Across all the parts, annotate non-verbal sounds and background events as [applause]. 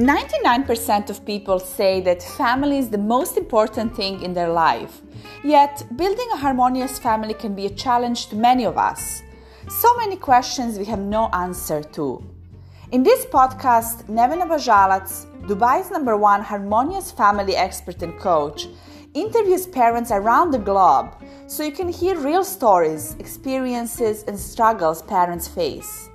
99% of people say that family is the most important thing in their life. Yet, building a harmonious family can be a challenge to many of us. So many questions we have no answer to. In this podcast, Nevena Bajalac, Dubai's number one harmonious family expert and coach, interviews parents around the globe so you can hear real stories, experiences, and struggles parents face.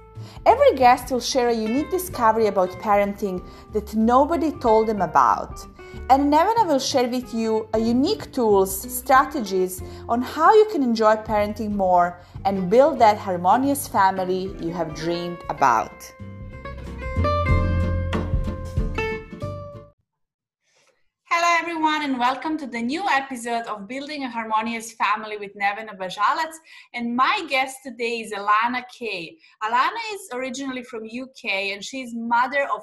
Every guest will share a unique discovery about parenting that nobody told them about. And Nevena will share with you a unique tools, strategies on how you can enjoy parenting more and build that harmonious family you have dreamed about. Everyone, and welcome to the new episode of Building a Harmonious Family with Nevena Bajalac. And my guest today is Alana Kay. Alana is originally from UK, and she's mother of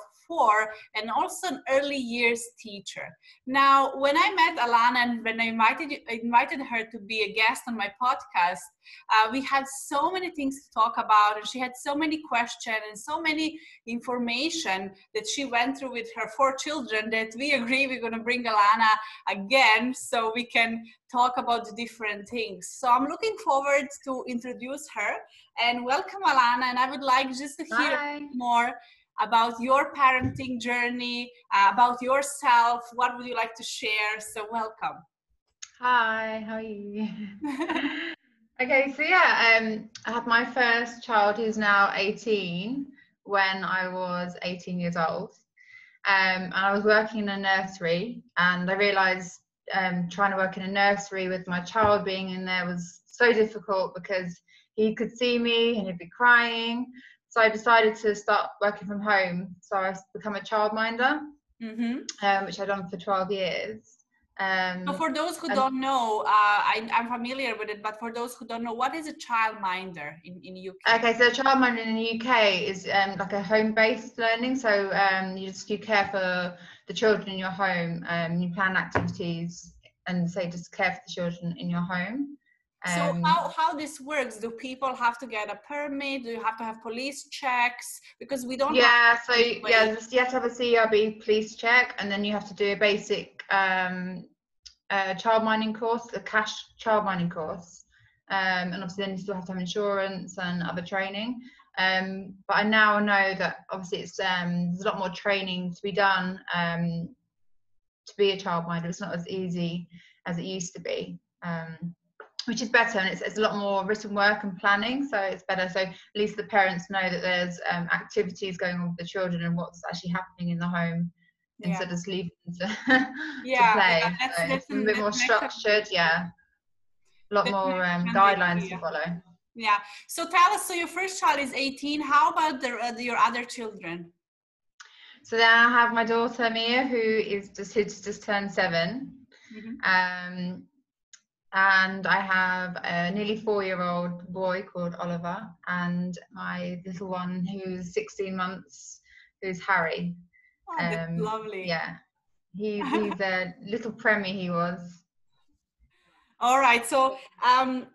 and also an early years teacher. Now, when I met Alana and when I invited, invited her to be a guest on my podcast, uh, we had so many things to talk about and she had so many questions and so many information that she went through with her four children that we agree we're going to bring Alana again so we can talk about different things. So I'm looking forward to introduce her and welcome Alana and I would like just to hear Hi. more about your parenting journey, uh, about yourself. What would you like to share? So, welcome. Hi, how are you? [laughs] okay, so yeah, um, I had my first child who's now 18 when I was 18 years old. Um, and I was working in a nursery, and I realized um, trying to work in a nursery with my child being in there was so difficult because he could see me and he'd be crying so I decided to start working from home. So I've become a childminder, mm-hmm. um, which I've done for 12 years. Um, so for those who and, don't know, uh, I, am familiar with it, but for those who don't know, what is a childminder in, in UK? Okay, so a childminder in the UK is um, like a home-based learning. So um, you just you care for the children in your home, um, you plan activities, and say just care for the children in your home. So how, how this works? Do people have to get a permit? Do you have to have police checks? Because we don't. Yeah, so yeah, you have to have a CRB police check, and then you have to do a basic um, uh, child minding course, a CACHE child minding course, um, and obviously then you still have to have insurance and other training. Um, but I now know that obviously it's um, there's a lot more training to be done um, to be a child childminder. It's not as easy as it used to be. Um, which is better and it's, it's, a lot more written work and planning so it's better. So at least the parents know that there's um, activities going on with the children and what's actually happening in the home yeah. instead of just leaving [laughs] to, yeah, to play. yeah, that's, so that's, it's a bit more structured yeah. A lot more um, guidelines to follow. Yeah. So tell us so your first child is 18 how about the, uh, your other children? So then i have my daughter mia who is just just turned 7 mm-hmm. um and I have a nearly four-year-old boy called Oliver, and my little one who's 16 months, who's Harry. Oh, um, lovely. Yeah, he, [laughs] he's a little preemie. He was. All right, so um,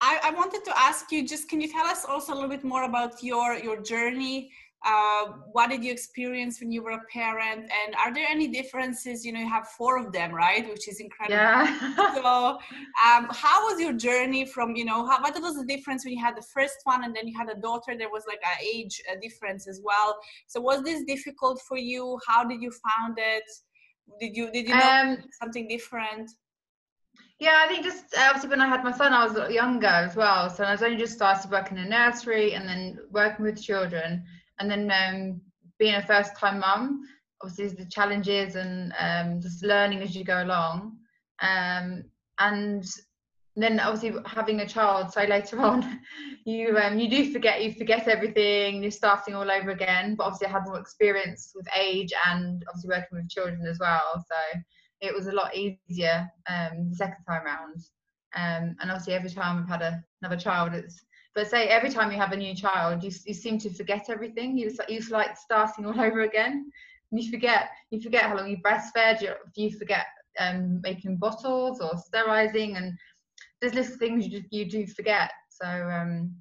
I, I wanted to ask you, just can you tell us also a little bit more about your your journey uh, what did you experience when you were a parent? And are there any differences? You know you have four of them right? Which is incredible. Yeah. so um, how was your journey from you know how, what was the difference when you had the first one and then you had a daughter? There was like an age a difference as well. So was this difficult for you? How did you found it? Did you did you know um, something different? yeah, I think just obviously when I had my son, I was younger as well. So I was only just started working in a nursery and then working with children and then um, being a first time mum obviously the challenges and um, just learning as you go along. Um, and then obviously having a child so later on [laughs] you um, you do forget you forget everything you're starting all over again. But obviously I had more experience with age and obviously working with children as well. So it was a lot easier um, the second time around um, and obviously every time I've had a, another child it's but say every time you have a new child, you, you seem to forget everything. You you like starting all [laughs] over again. And you forget you forget how long you breastfed. You, you forget um, making bottles or sterilizing, and there's little things you you do forget. So um,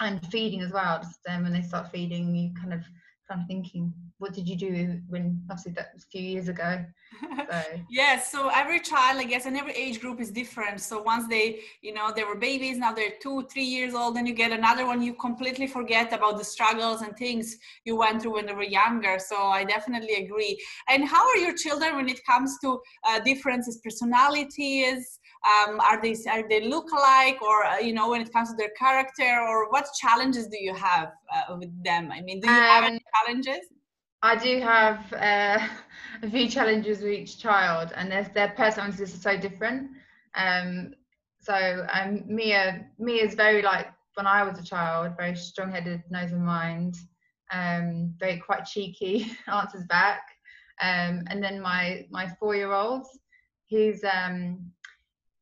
and feeding as well. Just um, when they start feeding, you kind of kind of thinking, what did you do when obviously that was a few years ago? So. [laughs] yes, so every child, I guess, and every age group is different. So once they, you know, they were babies, now they're two, three years old, and you get another one, you completely forget about the struggles and things you went through when they were younger. So I definitely agree. And how are your children when it comes to uh, differences, personalities? Um, are they are they look alike, or uh, you know, when it comes to their character, or what challenges do you have uh, with them? I mean, do you um, have any challenges? I do have uh, [laughs] a few challenges with each child, and their their personalities are so different. Um, so um, Mia Mia is very like when I was a child, very strong-headed, nose and mind, um, very quite cheeky, [laughs] answers back. Um, and then my my four-year-old, he's um,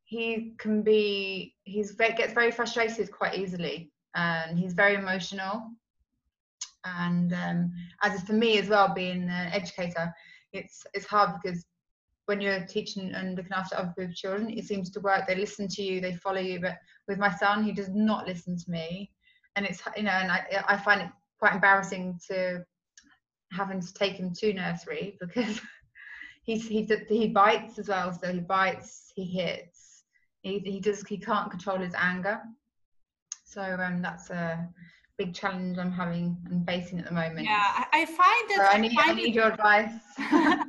he can be he's gets very frustrated quite easily, and he's very emotional. And um, as for me as well being an educator it's it's hard because when you're teaching and looking after other people's children it seems to work. They listen to you they follow you. But with my son he does not listen to me. And it's you know and i, I find it quite embarrassing to having to take him to nursery [laughs] because he's he he bites as well. So he bites he hits he, he does he can't control his anger so um that's a big challenge I'm having and facing at the moment. Yeah, I find that. So I, need, I, I need your advice. [laughs] [laughs]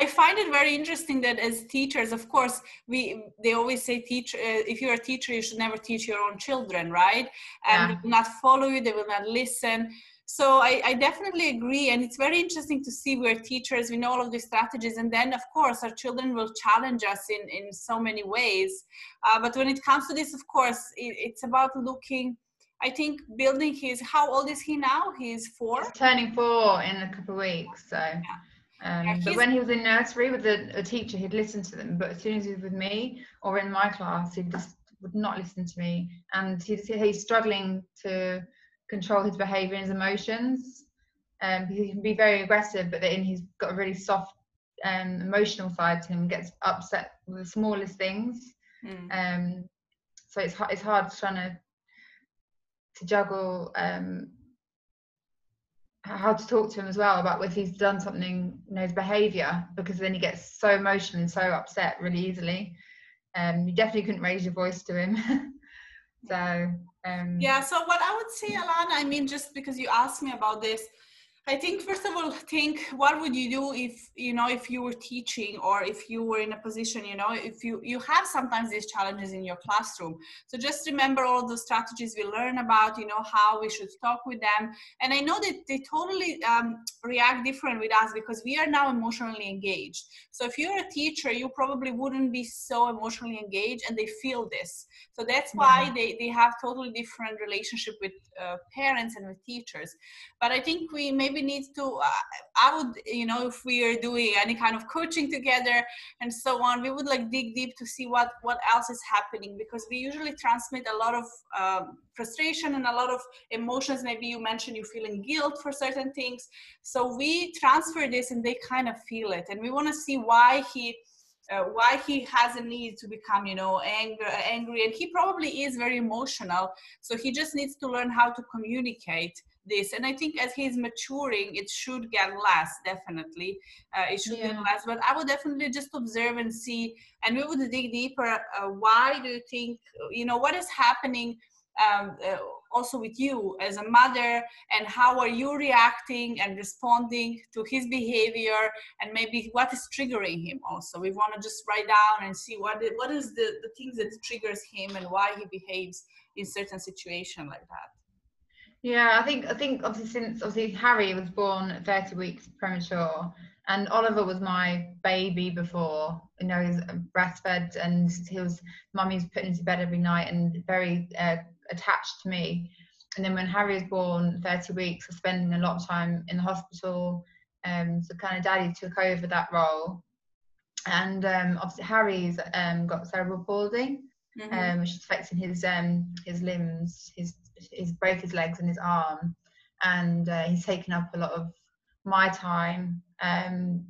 I find it very interesting that as teachers, of course, we they always say teach uh, if you're a teacher, you should never teach your own children, right? And yeah. they will not follow you, they will not listen. So I, I, definitely agree, and it's very interesting to see where teachers we know all of these strategies, and then of course our children will challenge us in in so many ways. Uh, but when it comes to this, of course, it, it's about looking I think building his. How old is he now? He's four. He's turning four in a couple of weeks. So, yeah. Um, yeah, but when he was in nursery with a, a, teacher, he'd listen to them. But as soon as he was with me or in my class, he just would not listen to me, and he's, he's struggling to control his behaviour and his emotions. Um, he can be very aggressive, but then he's got a really soft um, emotional side to him. Gets upset with the smallest things. Mm. Um, so it's it's hard trying to to juggle um, how to talk to him as well about if he's done something, you know, his behaviour, because then he gets so emotional and so upset really easily. Um, you definitely couldn't raise your voice to him. [laughs] so um, yeah. So what I would say, Alana, I mean, just because you asked me about this, I think first of all, think what would you do if you know if you were teaching or if you were in a position, you know, if you you have sometimes these challenges in your classroom. So just remember all the strategies we learn about, you know, how we should talk with them. And I know that they totally um, react different with us because we are now emotionally engaged. So if you're a teacher, you probably wouldn't be so emotionally engaged, and they feel this. So that's why mm-hmm. they they have totally different relationship with uh, parents and with teachers. But I think we maybe we need to uh, i would you know if we are doing any kind of coaching together and so on we would like dig deep to see what what else is happening because we usually transmit a lot of um, frustration and a lot of emotions. Maybe you mentioned you feeling guilt for certain things. So we transfer this and they kind of feel it. And we want to see why he uh, why he has a need to become you know angry angry. And he probably is very emotional. So he just needs to learn how to communicate this. And i think as he's maturing it should get less definitely. Uh, it should yeah. get less but i would definitely just observe and see and we would dig deeper uh, why do you think you know what is happening um, uh, also with you as a mother and how are you reacting and responding to his behavior and maybe what is triggering him also? We want to just write down and see what what is the, the things that triggers him and why he behaves in certain situation like that yeah, I think I think obviously since obviously Harry was born 30 weeks premature, and Oliver was my baby before. You know, he's breastfed, and he was mummy's put into bed every night and very uh, attached to me. And then when Harry was born, 30 weeks, I was spending a lot of time in the hospital. Um, so kind of daddy took over that role. And um, obviously Harry's um, got cerebral palsy, mm-hmm. um, which is affecting his um, his limbs, his he's broke his legs and his arm, and uh, he's taken up a lot of my time um,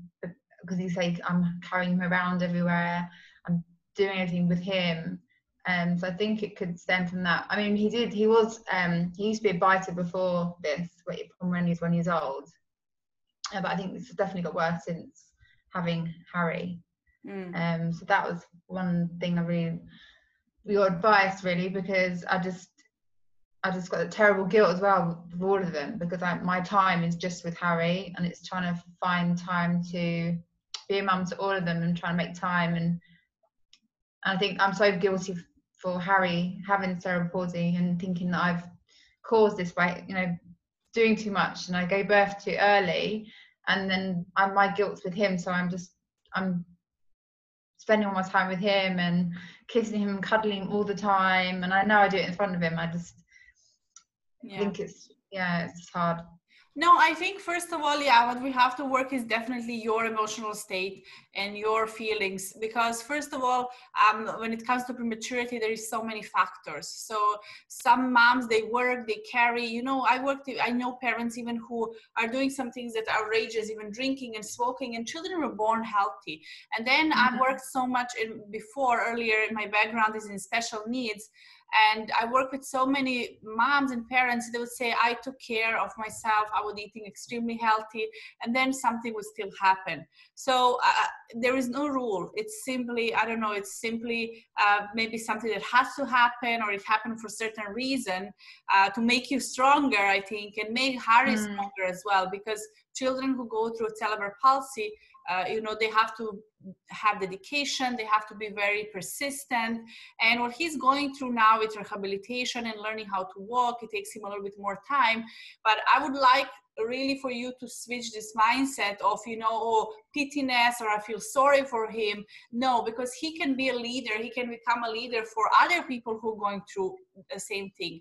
because he's like I'm carrying him around everywhere. I'm doing everything with him, Um, so I think it could stem from that. I mean, he did. He was. Um, he used to be a biter before this, from when he was one years old. Uh, but I think this has definitely got worse since having Harry. Mm. Um, so that was one thing I really, your advice really, because I just, I just got a terrible guilt as well with all of them because I, my time is just with Harry and it's trying to find time to be a mum to all of them and trying to make time. And I think I'm so guilty for Harry having cerebral palsy and thinking that I've caused this by you know doing too much and I gave birth too early and then I'm my guilt's with him. So I'm just I'm spending all my time with him and kissing him and cuddling him all the time and I know I do it in front of him. I just yeah. think it's yeah it's hard no, I think first of all, yeah, what we have to work is definitely your emotional state and your feelings. Because first of all, um, when it comes to prematurity, there is so many factors. So some moms they work, they carry. You know, I worked. I know parents even who are doing some things that are outrageous, even drinking and smoking, and children were born healthy. And then mm-hmm. I worked so much in before earlier. My background is in special needs and i work with so many moms and parents they would say i took care of myself i was eating extremely healthy and then something would still happen so uh, there is no rule it's simply i don't know it's simply uh, maybe something that has to happen or it happened for certain reason uh, to make you stronger i think and make harry mm. stronger as well because children who go through cerebral palsy uh, you know they have to have dedication they have to be very persistent. And what he's going through now with rehabilitation and learning how to walk it takes him a little bit more time. But i would like really for you to switch this mindset of you know oh pityness or i feel sorry for him. No because he can be a leader. He can become a leader for other people who are going through the same thing.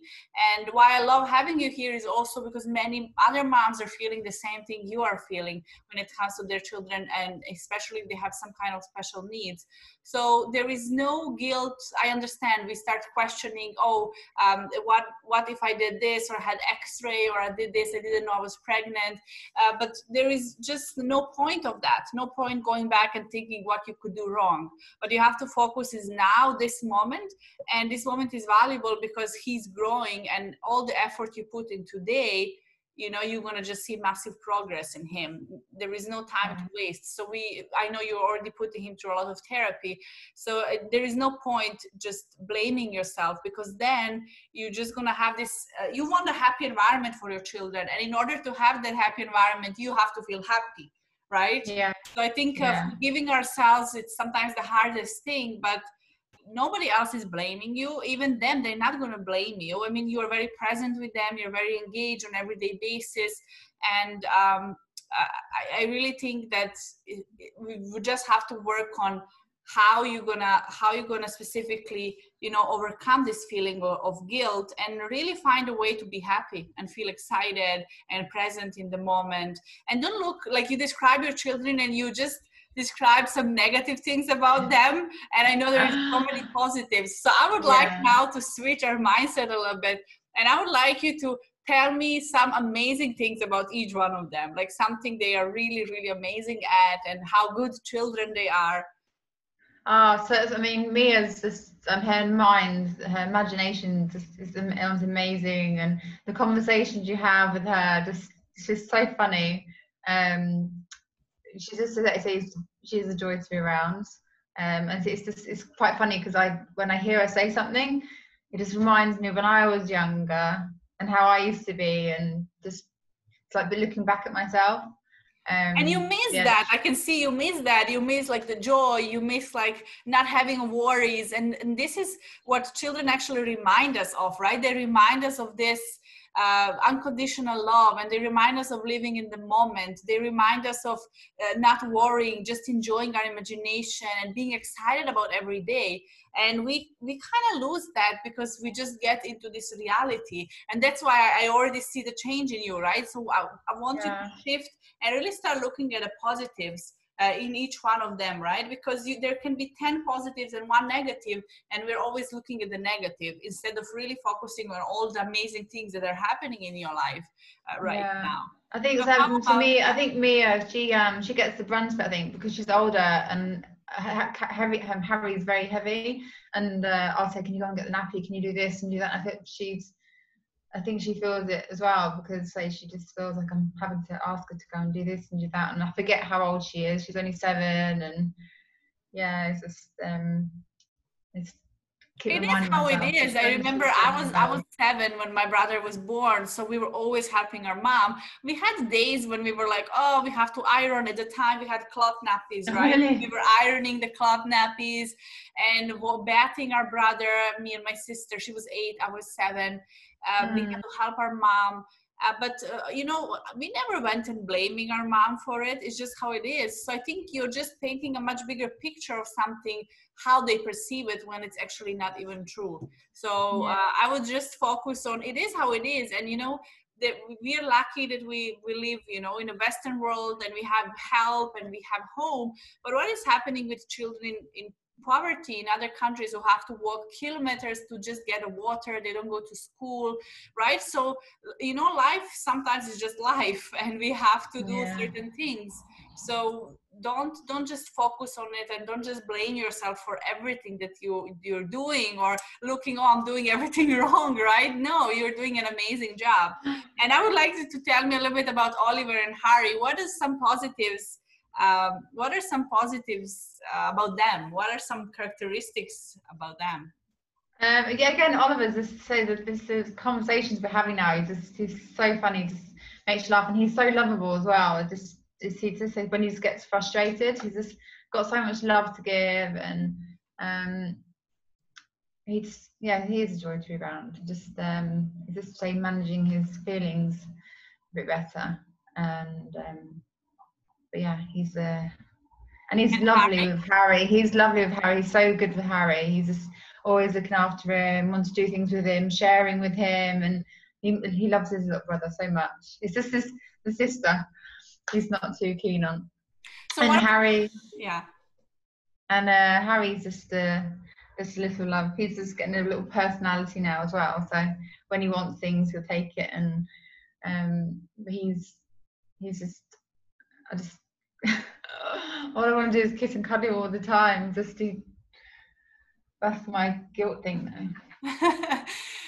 And why i love having you here is also because many other moms are feeling the same thing you are feeling when it comes to their children and especially if they have some kind of special needs. So there is no guilt. I understand we start questioning oh um, what what if i did this or had x-ray or i did this i didn't know i was pregnant? Uh, but there is just no point of that. No point going back and thinking what you could do wrong. But you have to focus is now this moment and this moment is valuable because he's growing and all the effort you put in today you know you're going to just see massive progress in him. There is no time to mm-hmm. waste. So we i know you're already putting him through a lot of therapy. So uh, there is no point just blaming yourself because then you're just going to have this uh, you want a happy environment for your children. And in order to have that happy environment you have to feel happy right? Yeah. So i think yeah. giving ourselves it's sometimes the hardest thing but nobody else is blaming you. Even them they're not going to blame you. I mean you're very present with them. You're very engaged on everyday basis. And um, I, I, really think that we just have to work on how you're gonna how you're gonna specifically you know overcome this feeling of, of, guilt and really find a way to be happy and feel excited and present in the moment. And don't look like you describe your children and you just describe some negative things about them and i know there are so many [gasps] positives so i would yeah. like now to switch our mindset a little bit and i would like you to tell me some amazing things about each one of them like something they are really really amazing at and how good children they are Ah, so I mean, Mia's just um, her mind, her imagination just is, is amazing, and the conversations you have with her just she's so funny. Um, she's just she's she's a joy to be around, um, and it's just it's quite funny because I when I hear her say something, it just reminds me of when I was younger and how I used to be, and just it's like looking back at myself. Um, and you miss yeah. that. I can see you miss that. You miss like the joy. You miss like not having worries. And, and this is what children actually remind us of right? They remind us of this uh, unconditional love and they remind us of living in the moment. They remind us of uh, not worrying just enjoying our imagination and being excited about every day. And we we kind of lose that because we just get into this reality. And that's why i already see the change in you right? So i, I want yeah. you to shift and really start looking at the positives uh, in each one of them, right? Because you, there can be 10 positives and one negative, and we're always looking at the negative instead of really focusing on all the amazing things that are happening in your life uh, right yeah. now. I think it's happened to me. I think Mia, she um she gets the brunt of it, I think, because she's older and Harry, um, Harry's very heavy, and uh, I'll say, "Can you go and get the nappy? Can you do this and do that?" I think she's, I think she feels it as well because say she just feels like I'm having to ask her to go and do this and do that, and I forget how old she is. She's only seven, and yeah, it's just um, it's it is how it is. I remember I was I was seven when my brother was born, so we were always helping our mom. We had days when we were like, oh, we have to iron. At the time, we had cloth nappies, [laughs] right? Really? We were ironing the cloth nappies and bathing our brother. Me and my sister. She was eight. I was seven. Uh, mm. We had to help our mom. Uh, but uh, you know we never went and blaming our mom for it it's just how it is so i think you're just painting a much bigger picture of something how they perceive it when it's actually not even true so yeah. uh, i would just focus on it is how it is and you know that we're lucky that we we live you know in a western world and we have help and we have home but what is happening with children in, in poverty in other countries who have to walk kilometers to just get a water they don't go to school right? So you know life sometimes is just [laughs] life and we have to do yeah. certain things. So don't don't just focus on it and don't just blame yourself for everything that you you're doing or looking oh i'm doing [laughs] everything wrong right? No you're doing an amazing job. And i would like you to tell me a little bit about oliver and harry. What are some positives um, what are some positives uh, about them? What are some characteristics about them? Um, yeah, again, Oliver just say that this is conversations we're having now. He's just he's so funny, just makes you laugh, and he's so lovable as well. Just, he just when he just gets frustrated, he's just got so much love to give, and um, he's yeah, he is a joy to be around. Just um, just say managing his feelings a bit better, and um, but yeah, he's uh, and he's and lovely Harry. with Harry. He's lovely with Harry. He's so good with Harry. He's just always looking after him, wants to do things with him, sharing with him, and he he loves his little brother so much. It's just this the sister he's not too keen on. So and Harry, yeah, and uh, Harry's just uh, this little love. He's just getting a little personality now as well. So when he wants things, he'll take it, and um, he's he's just I just [laughs] all I want to do is kiss and cuddle all the time. Just to that's my guilt thing now. [laughs]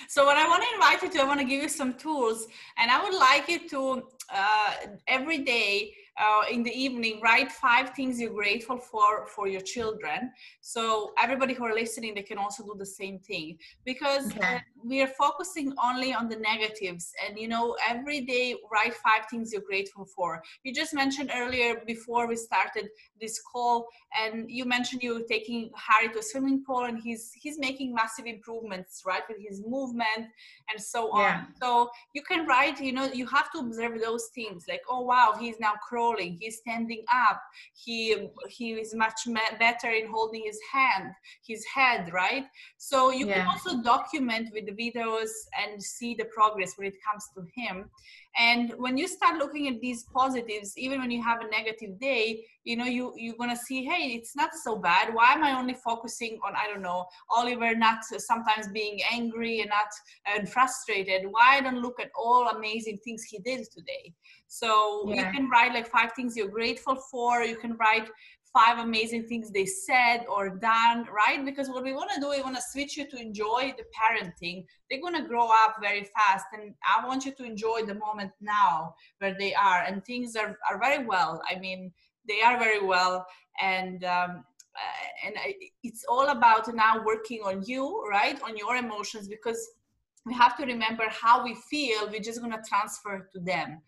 so what I want to invite you to, I want to give you some tools, and I would like you to uh, every day uh, in the evening write five things you're grateful for for your children so everybody who are listening they can also do the same thing because okay. uh, we are focusing only on the negatives and you know every day write five things you're grateful for you just mentioned earlier before we started this call and you mentioned you were taking harry to a swimming pool and he's he's making massive improvements right with his movement and so on yeah. so you can write you know you have to observe those things like oh wow he's now crawling he's standing up he he is much better in holding his hand his head right so you yeah. can also document with the videos and see the progress when it comes to him. And when you start looking at these positives even when you have a negative day you know you you're gonna see hey it's not so bad. Why am i only focusing on i don't know oliver not sometimes being angry and not and frustrated? Why i don't look at all amazing things he did today? So yeah. you can write like five things you're grateful for. You can write five amazing things they said or done, right? Because what we want to do, we want to switch you to enjoy the parenting. They're going to grow up very fast, and I want you to enjoy the moment now where they are, and things are, are very well. I mean, they are very well, and um, uh, and I, it's all about now working on you, right? On your emotions, because we have to remember how we feel. We're just going to transfer to them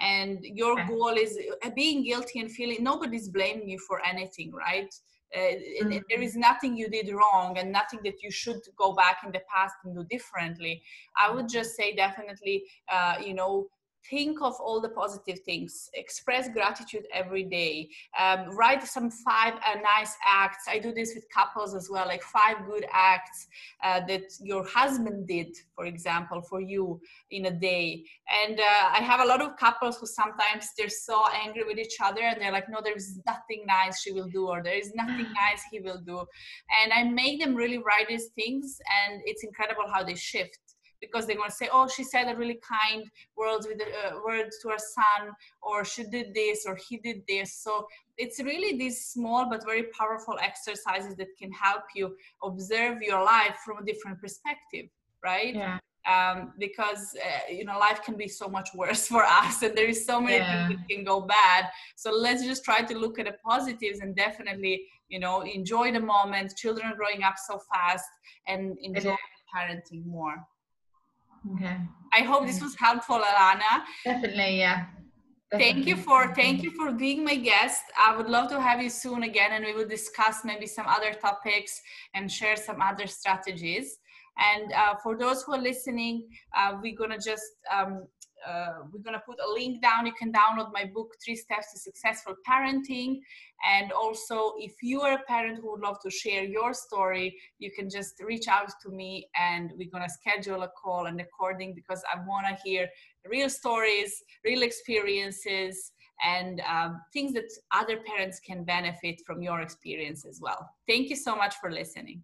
and your goal is uh, being guilty and feeling nobody's blaming you for anything right? Uh, mm-hmm. there is nothing you did wrong and nothing that you should go back in the past and do differently. I would just say definitely uh, you know think of all the positive things express gratitude every day um, write some five uh, nice acts. I do this with couples as well like five good acts uh, that your husband did for example for you in a day. And uh, i have a lot of couples who sometimes they're so angry with each other and they're like no there's nothing nice she will do or there is nothing nice he will do. And i make them really write these things and it's incredible how they shift because they're going to say oh she said a really kind words with uh, words to her son or she did this or he did this. So it's really these small but very powerful exercises that can help you observe your life from a different perspective right? Yeah. Um, because uh, you know life can be so much worse [laughs] for us and there is so many yeah. things that can go bad. So let's just try to look at the positives and definitely you know enjoy the moment. Children are growing up so fast and enjoy parenting more okay. I hope this was helpful alana. Definitely yeah. Thank you for thank you for being my guest. I would love to have you soon again and we will discuss maybe some other topics and share some other strategies. And uh, for those who are listening, uh, we're gonna just um, uh, we're gonna put a link down. You can download my book, Three Steps to Successful Parenting. And also, if you are a parent who would love to share your story, you can just reach out to me, and we're gonna schedule a call and recording because I wanna hear real stories, real experiences, and um, things that other parents can benefit from your experience as well. Thank you so much for listening.